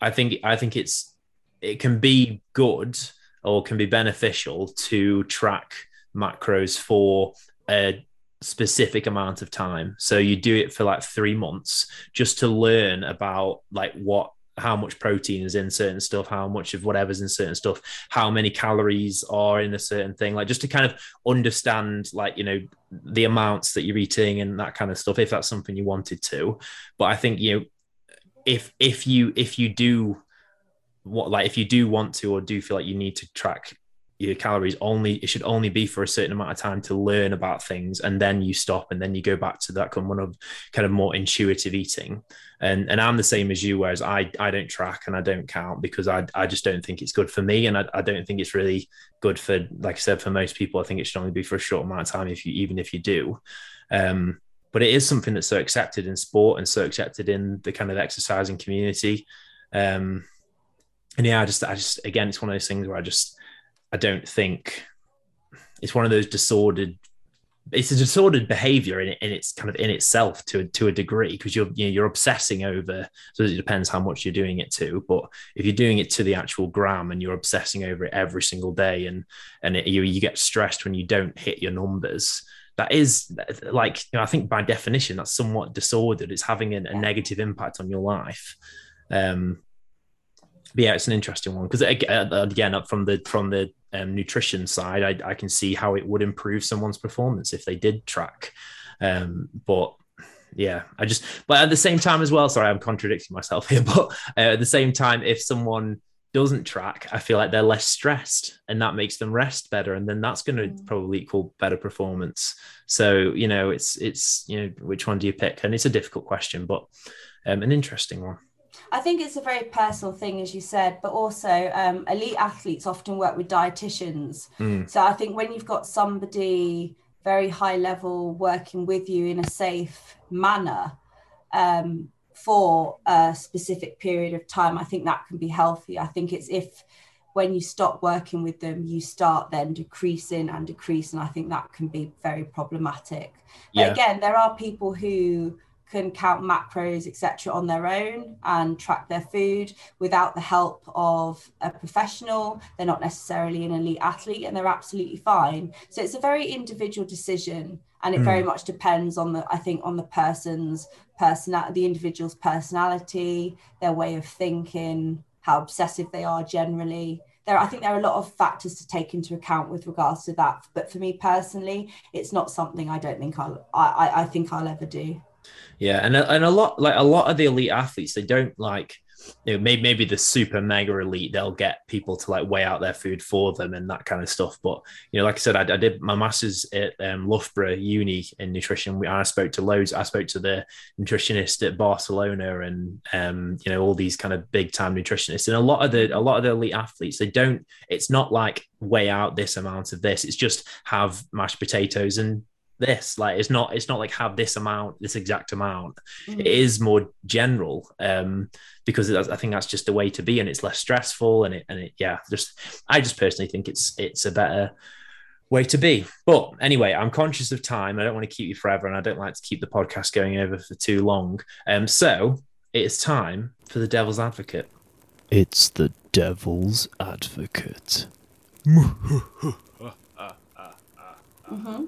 I think I think it's it can be good or can be beneficial to track macros for a specific amount of time. So you do it for like three months just to learn about like what how much protein is in certain stuff, how much of whatever's in certain stuff, how many calories are in a certain thing, like just to kind of understand, like, you know, the amounts that you're eating and that kind of stuff, if that's something you wanted to. But I think, you know, if if you if you do what like if you do want to or do feel like you need to track your calories only it should only be for a certain amount of time to learn about things and then you stop and then you go back to that kind of kind of more intuitive eating. And and I'm the same as you whereas I I don't track and I don't count because I I just don't think it's good for me and I, I don't think it's really good for like I said for most people I think it should only be for a short amount of time if you even if you do. Um but it is something that's so accepted in sport and so accepted in the kind of exercising community. Um and yeah I just I just again it's one of those things where I just I don't think it's one of those disordered. It's a disordered behavior in, in its kind of in itself to to a degree because you're you know, you're obsessing over. So it depends how much you're doing it to, but if you're doing it to the actual gram and you're obsessing over it every single day, and and it, you you get stressed when you don't hit your numbers, that is like you know, I think by definition that's somewhat disordered. It's having a, a negative impact on your life. Um, but yeah, it's an interesting one because again, up from the from the um, nutrition side, I, I, can see how it would improve someone's performance if they did track. Um, but yeah, I just, but at the same time as well, sorry, I'm contradicting myself here, but uh, at the same time, if someone doesn't track, I feel like they're less stressed and that makes them rest better. And then that's going to mm. probably equal better performance. So, you know, it's, it's, you know, which one do you pick? And it's a difficult question, but um, an interesting one. I think it's a very personal thing, as you said, but also um, elite athletes often work with dietitians. Mm. So I think when you've got somebody very high level working with you in a safe manner um, for a specific period of time, I think that can be healthy. I think it's if when you stop working with them, you start then decreasing and decreasing. I think that can be very problematic. Yeah. But again, there are people who can count macros etc on their own and track their food without the help of a professional. They're not necessarily an elite athlete and they're absolutely fine. So it's a very individual decision and it mm. very much depends on the i think on the person's personality the individual's personality their way of thinking how obsessive they are generally. There i think there are a lot of factors to take into account with regards to that but for me personally it's not something i don't think i'll i i think i'll ever do yeah, and and a lot like a lot of the elite athletes, they don't like you know, maybe maybe the super mega elite they'll get people to like weigh out their food for them and that kind of stuff. But you know, like I said, I, I did my masters at um, Loughborough Uni in nutrition. We, I spoke to loads. I spoke to the nutritionist at Barcelona and um, you know all these kind of big time nutritionists. And a lot of the a lot of the elite athletes they don't. It's not like weigh out this amount of this. It's just have mashed potatoes and this like it's not it's not like have this amount this exact amount. Mm-hmm. it is more general um because i think that's just the way to be and it's less stressful and it and it yeah just i just personally think it's it's a better way to be. But anyway i'm conscious of time. I don't want to keep you forever and i don't like to keep the podcast going over for too long. Um so it's time for the devil's advocate. It's the devil's advocate. Mm-hmm.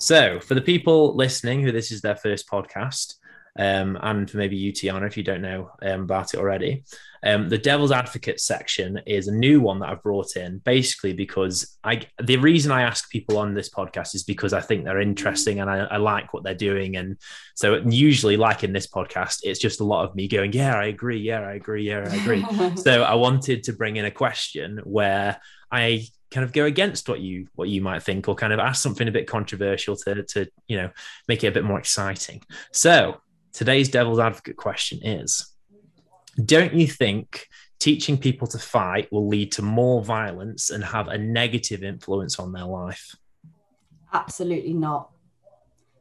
So, for the people listening who this is their first podcast, um, and for maybe you, Tiana, if you don't know um, about it already, um, the Devil's Advocate section is a new one that I've brought in, basically because I the reason I ask people on this podcast is because I think they're interesting and I, I like what they're doing, and so usually, like in this podcast, it's just a lot of me going, "Yeah, I agree. Yeah, I agree. Yeah, I agree." so I wanted to bring in a question where I kind of go against what you what you might think or kind of ask something a bit controversial to to you know make it a bit more exciting. So today's devil's advocate question is don't you think teaching people to fight will lead to more violence and have a negative influence on their life? Absolutely not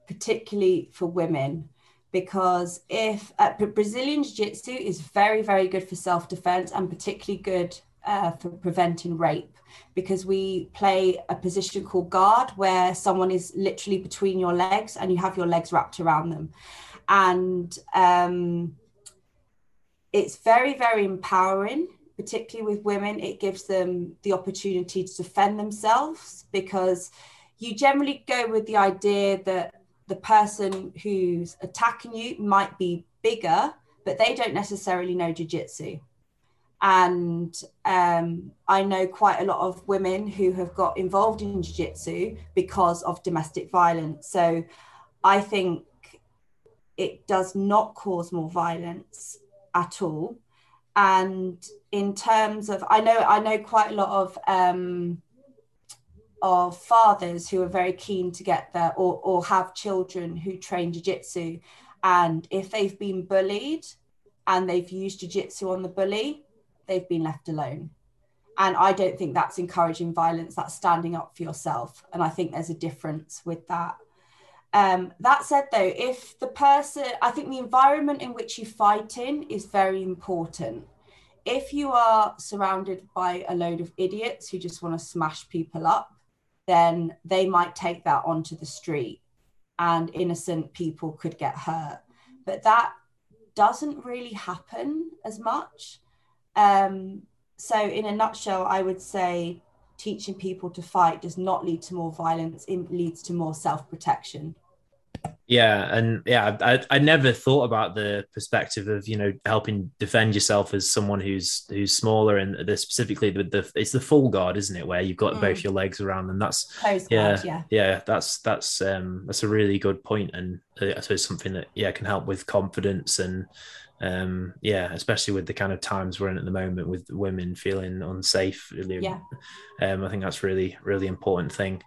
particularly for women because if uh, brazilian jiu-jitsu is very very good for self-defense and particularly good uh, for preventing rape because we play a position called guard where someone is literally between your legs and you have your legs wrapped around them. And um, it's very, very empowering, particularly with women. It gives them the opportunity to defend themselves because you generally go with the idea that the person who's attacking you might be bigger, but they don't necessarily know jiu-jitsu and um, I know quite a lot of women who have got involved in jiu-jitsu because of domestic violence. So I think it does not cause more violence at all. And in terms of, I know I know quite a lot of um, of fathers who are very keen to get there or, or have children who train jiu-jitsu and if they've been bullied and they've used jiu-jitsu on the bully they've been left alone. And I don't think that's encouraging violence, that's standing up for yourself. And I think there's a difference with that. Um, that said, though, if the person, I think the environment in which you fight in is very important. If you are surrounded by a load of idiots who just want to smash people up, then they might take that onto the street and innocent people could get hurt. But that doesn't really happen as much. Um, so, in a nutshell, I would say teaching people to fight does not lead to more violence, it leads to more self protection. Yeah, and yeah, I, I never thought about the perspective of you know helping defend yourself as someone who's who's smaller and the specifically the, the it's the full guard, isn't it, where you've got mm. both your legs around them. That's yeah, guard, yeah, yeah. That's that's um that's a really good point, and uh, I suppose something that yeah can help with confidence and um yeah especially with the kind of times we're in at the moment with women feeling unsafe yeah. um i think that's really really important thing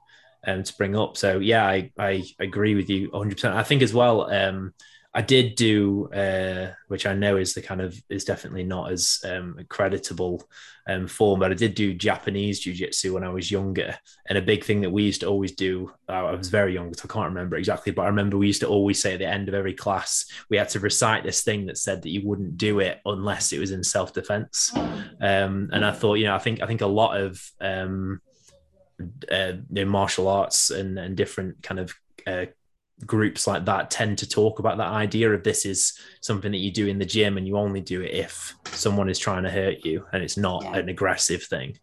um to bring up. So yeah i i agree with you 100% i think as well um I did do, uh, which I know is the kind of is definitely not as um, creditable um, form, but I did do Japanese jiu-jitsu when I was younger, and a big thing that we used to always do. Uh, I was very young, so I can't remember exactly, but I remember we used to always say at the end of every class we had to recite this thing that said that you wouldn't do it unless it was in self-defense. Um, and I thought, you know, I think I think a lot of um, uh, martial arts and, and different kind of uh, groups like that tend to talk about that idea of this is something that you do in the gym and you only do it if someone is trying to hurt you and it's not yeah. an aggressive thing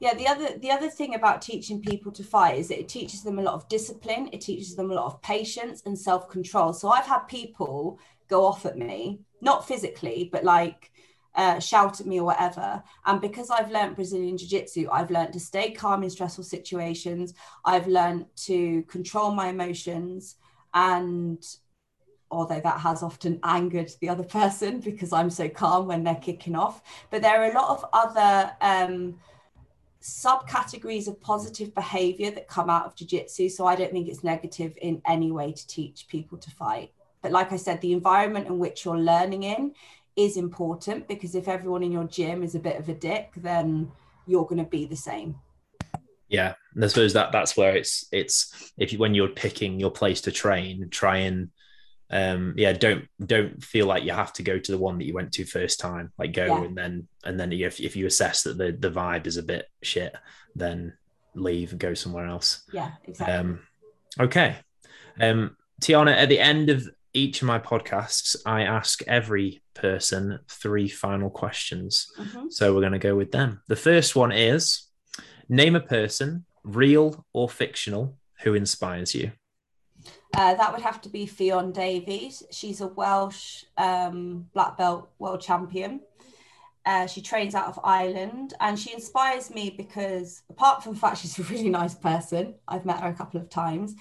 yeah the other the other thing about teaching people to fight is that it teaches them a lot of discipline it teaches them a lot of patience and self-control so i've had people go off at me not physically but like uh, shout at me or whatever. And because I've learned Brazilian Jiu Jitsu, I've learned to stay calm in stressful situations. I've learned to control my emotions. And although that has often angered the other person because I'm so calm when they're kicking off. But there are a lot of other um, subcategories of positive behavior that come out of jiu-jitsu so i don't think it's negative in any way to teach people to fight but like i said the environment in which you're learning in is important because if everyone in your gym is a bit of a dick then you're going to be the same. Yeah and i suppose that that's where it's it's if you when you're picking your place to train try and um yeah don't don't feel like you have to go to the one that you went to first time. Like go yeah. and then and then if, if you assess that the the vibe is a bit shit then leave and go somewhere else. Yeah exactly. Um okay. Um tiana at the end of each of my podcasts i ask every person three final questions mm-hmm. so we're going to go with them the first one is name a person real or fictional who inspires you uh, that would have to be Ffion Davies. She's a Welsh um, black belt world champion. Uh, she trains out of Ireland and she inspires me because, apart from the fact she's a really nice person, I've met her a couple of times.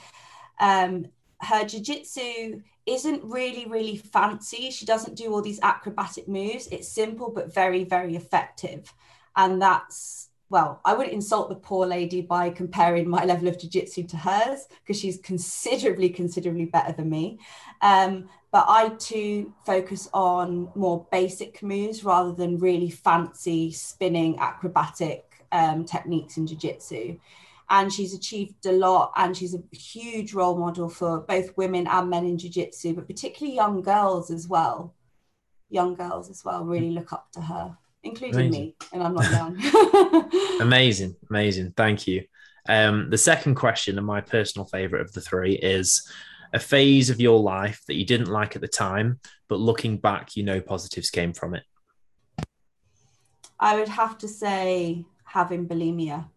Um, her jiu-jitsu isn't really really fancy she doesn't do all these acrobatic moves it's simple but very very effective and that's well, I wouldn't insult the poor lady by comparing my level of jiu-jitsu to hers because she's considerably, considerably better than me. Um, but I too focus on more basic moves rather than really fancy spinning acrobatic um, techniques in jiu-jitsu. And she's achieved a lot, and she's a huge role model for both women and men in jiu-jitsu, but particularly young girls as well. Young girls as well really look up to her including amazing. me, and I'm not young. amazing, amazing. Thank you. Um, the second question, and my personal favorite of the three, is a phase of your life that you didn't like at the time, but looking back, you know positives came from it. I would have to say having bulimia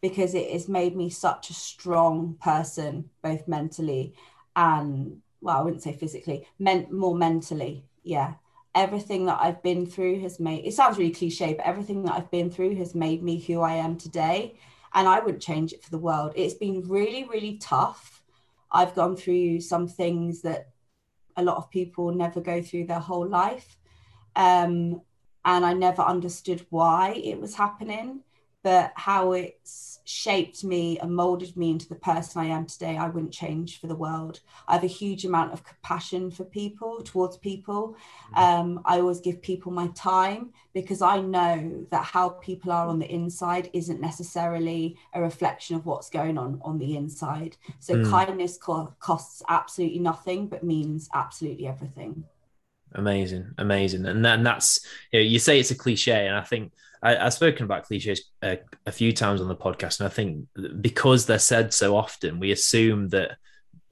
because it has made me such a strong person, both mentally and well, I wouldn't say physically, meant more mentally. Yeah everything that I've been through has made it sounds really cliche, but everything that I've been through has made me who I am today. And I wouldn't change it for the world. It's been really, really tough. I've gone through some things that a lot of people never go through their whole life. Um, and I never understood why it was happening, but how it's shaped me and molded me into the person I am today, I wouldn't change for the world. I have a huge amount of compassion for people, towards people. Mm-hmm. Um, I always give people my time because I know that how people are on the inside isn't necessarily a reflection of what's going on on the inside. So mm. kindness co- costs absolutely nothing, but means absolutely everything. Amazing, amazing, and then that's you, know, you say it's a cliche, and I think I, have spoken about cliches a, uh, a, few times on the podcast, and I think because they're said so often, we assume that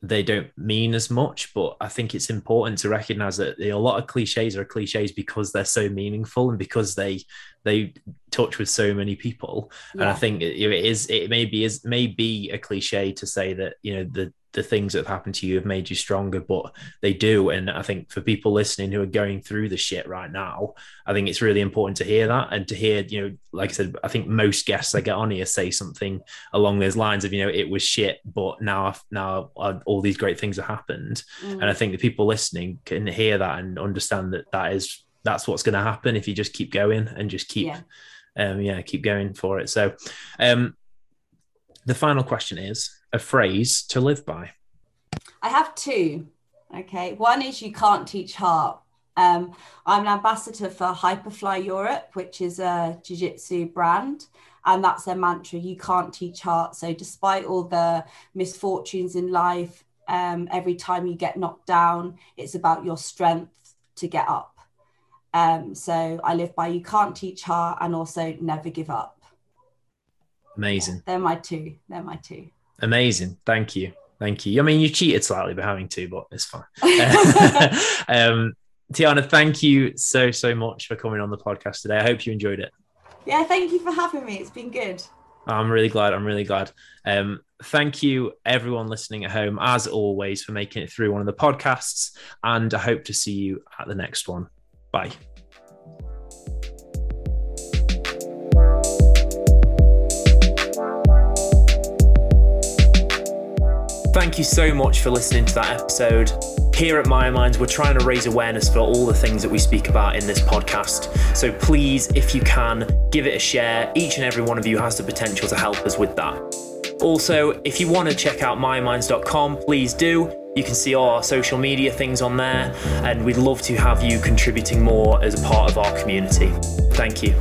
they don't mean as much. But I think it's important to recognize that a lot of cliches are cliches because they're so meaningful and because they they touch with so many people. Yeah. And I think it, it is it maybe is may be a cliche to say that you know the the things that have happened to you have made you stronger, but they do. And I think for people listening who are going through the shit right now, I think it's really important to hear that and to hear, you know, like I said, I think most guests I get on here say something along those lines of, you know, it was shit, but now, now all these great things have happened. Mm. And I think the people listening can hear that and understand that that is, that's what's going to happen if you just keep going and just keep, yeah, um, yeah keep going for it. So, um, the final question is a phrase to live by? I have two. Okay. One is you can't teach heart. Um, I'm an ambassador for Hyperfly Europe, which is a jiu jitsu brand. And that's their mantra you can't teach heart. So, despite all the misfortunes in life, um, every time you get knocked down, it's about your strength to get up. Um, so, I live by you can't teach heart and also never give up. Amazing. They're my two. They're my two. Amazing. Thank you. Thank you. I mean, you cheated slightly by having two, but it's fine. um, Tiana, thank you so, so much for coming on the podcast today. I hope you enjoyed it. Yeah, thank you for having me. It's been good. I'm really glad. I'm really glad. Um, thank you, everyone listening at home, as always, for making it through one of the podcasts. And I hope to see you at the next one. Bye. Thank you so much for listening to that episode. Here at Myo Minds, we're trying to raise awareness for all the things that we speak about in this podcast. So please, if you can, give it a share. Each and every one of you has the potential to help us with that. Also, if you want to check out myominds.com, please do. You can see all our social media things on there, and we'd love to have you contributing more as a part of our community. Thank you.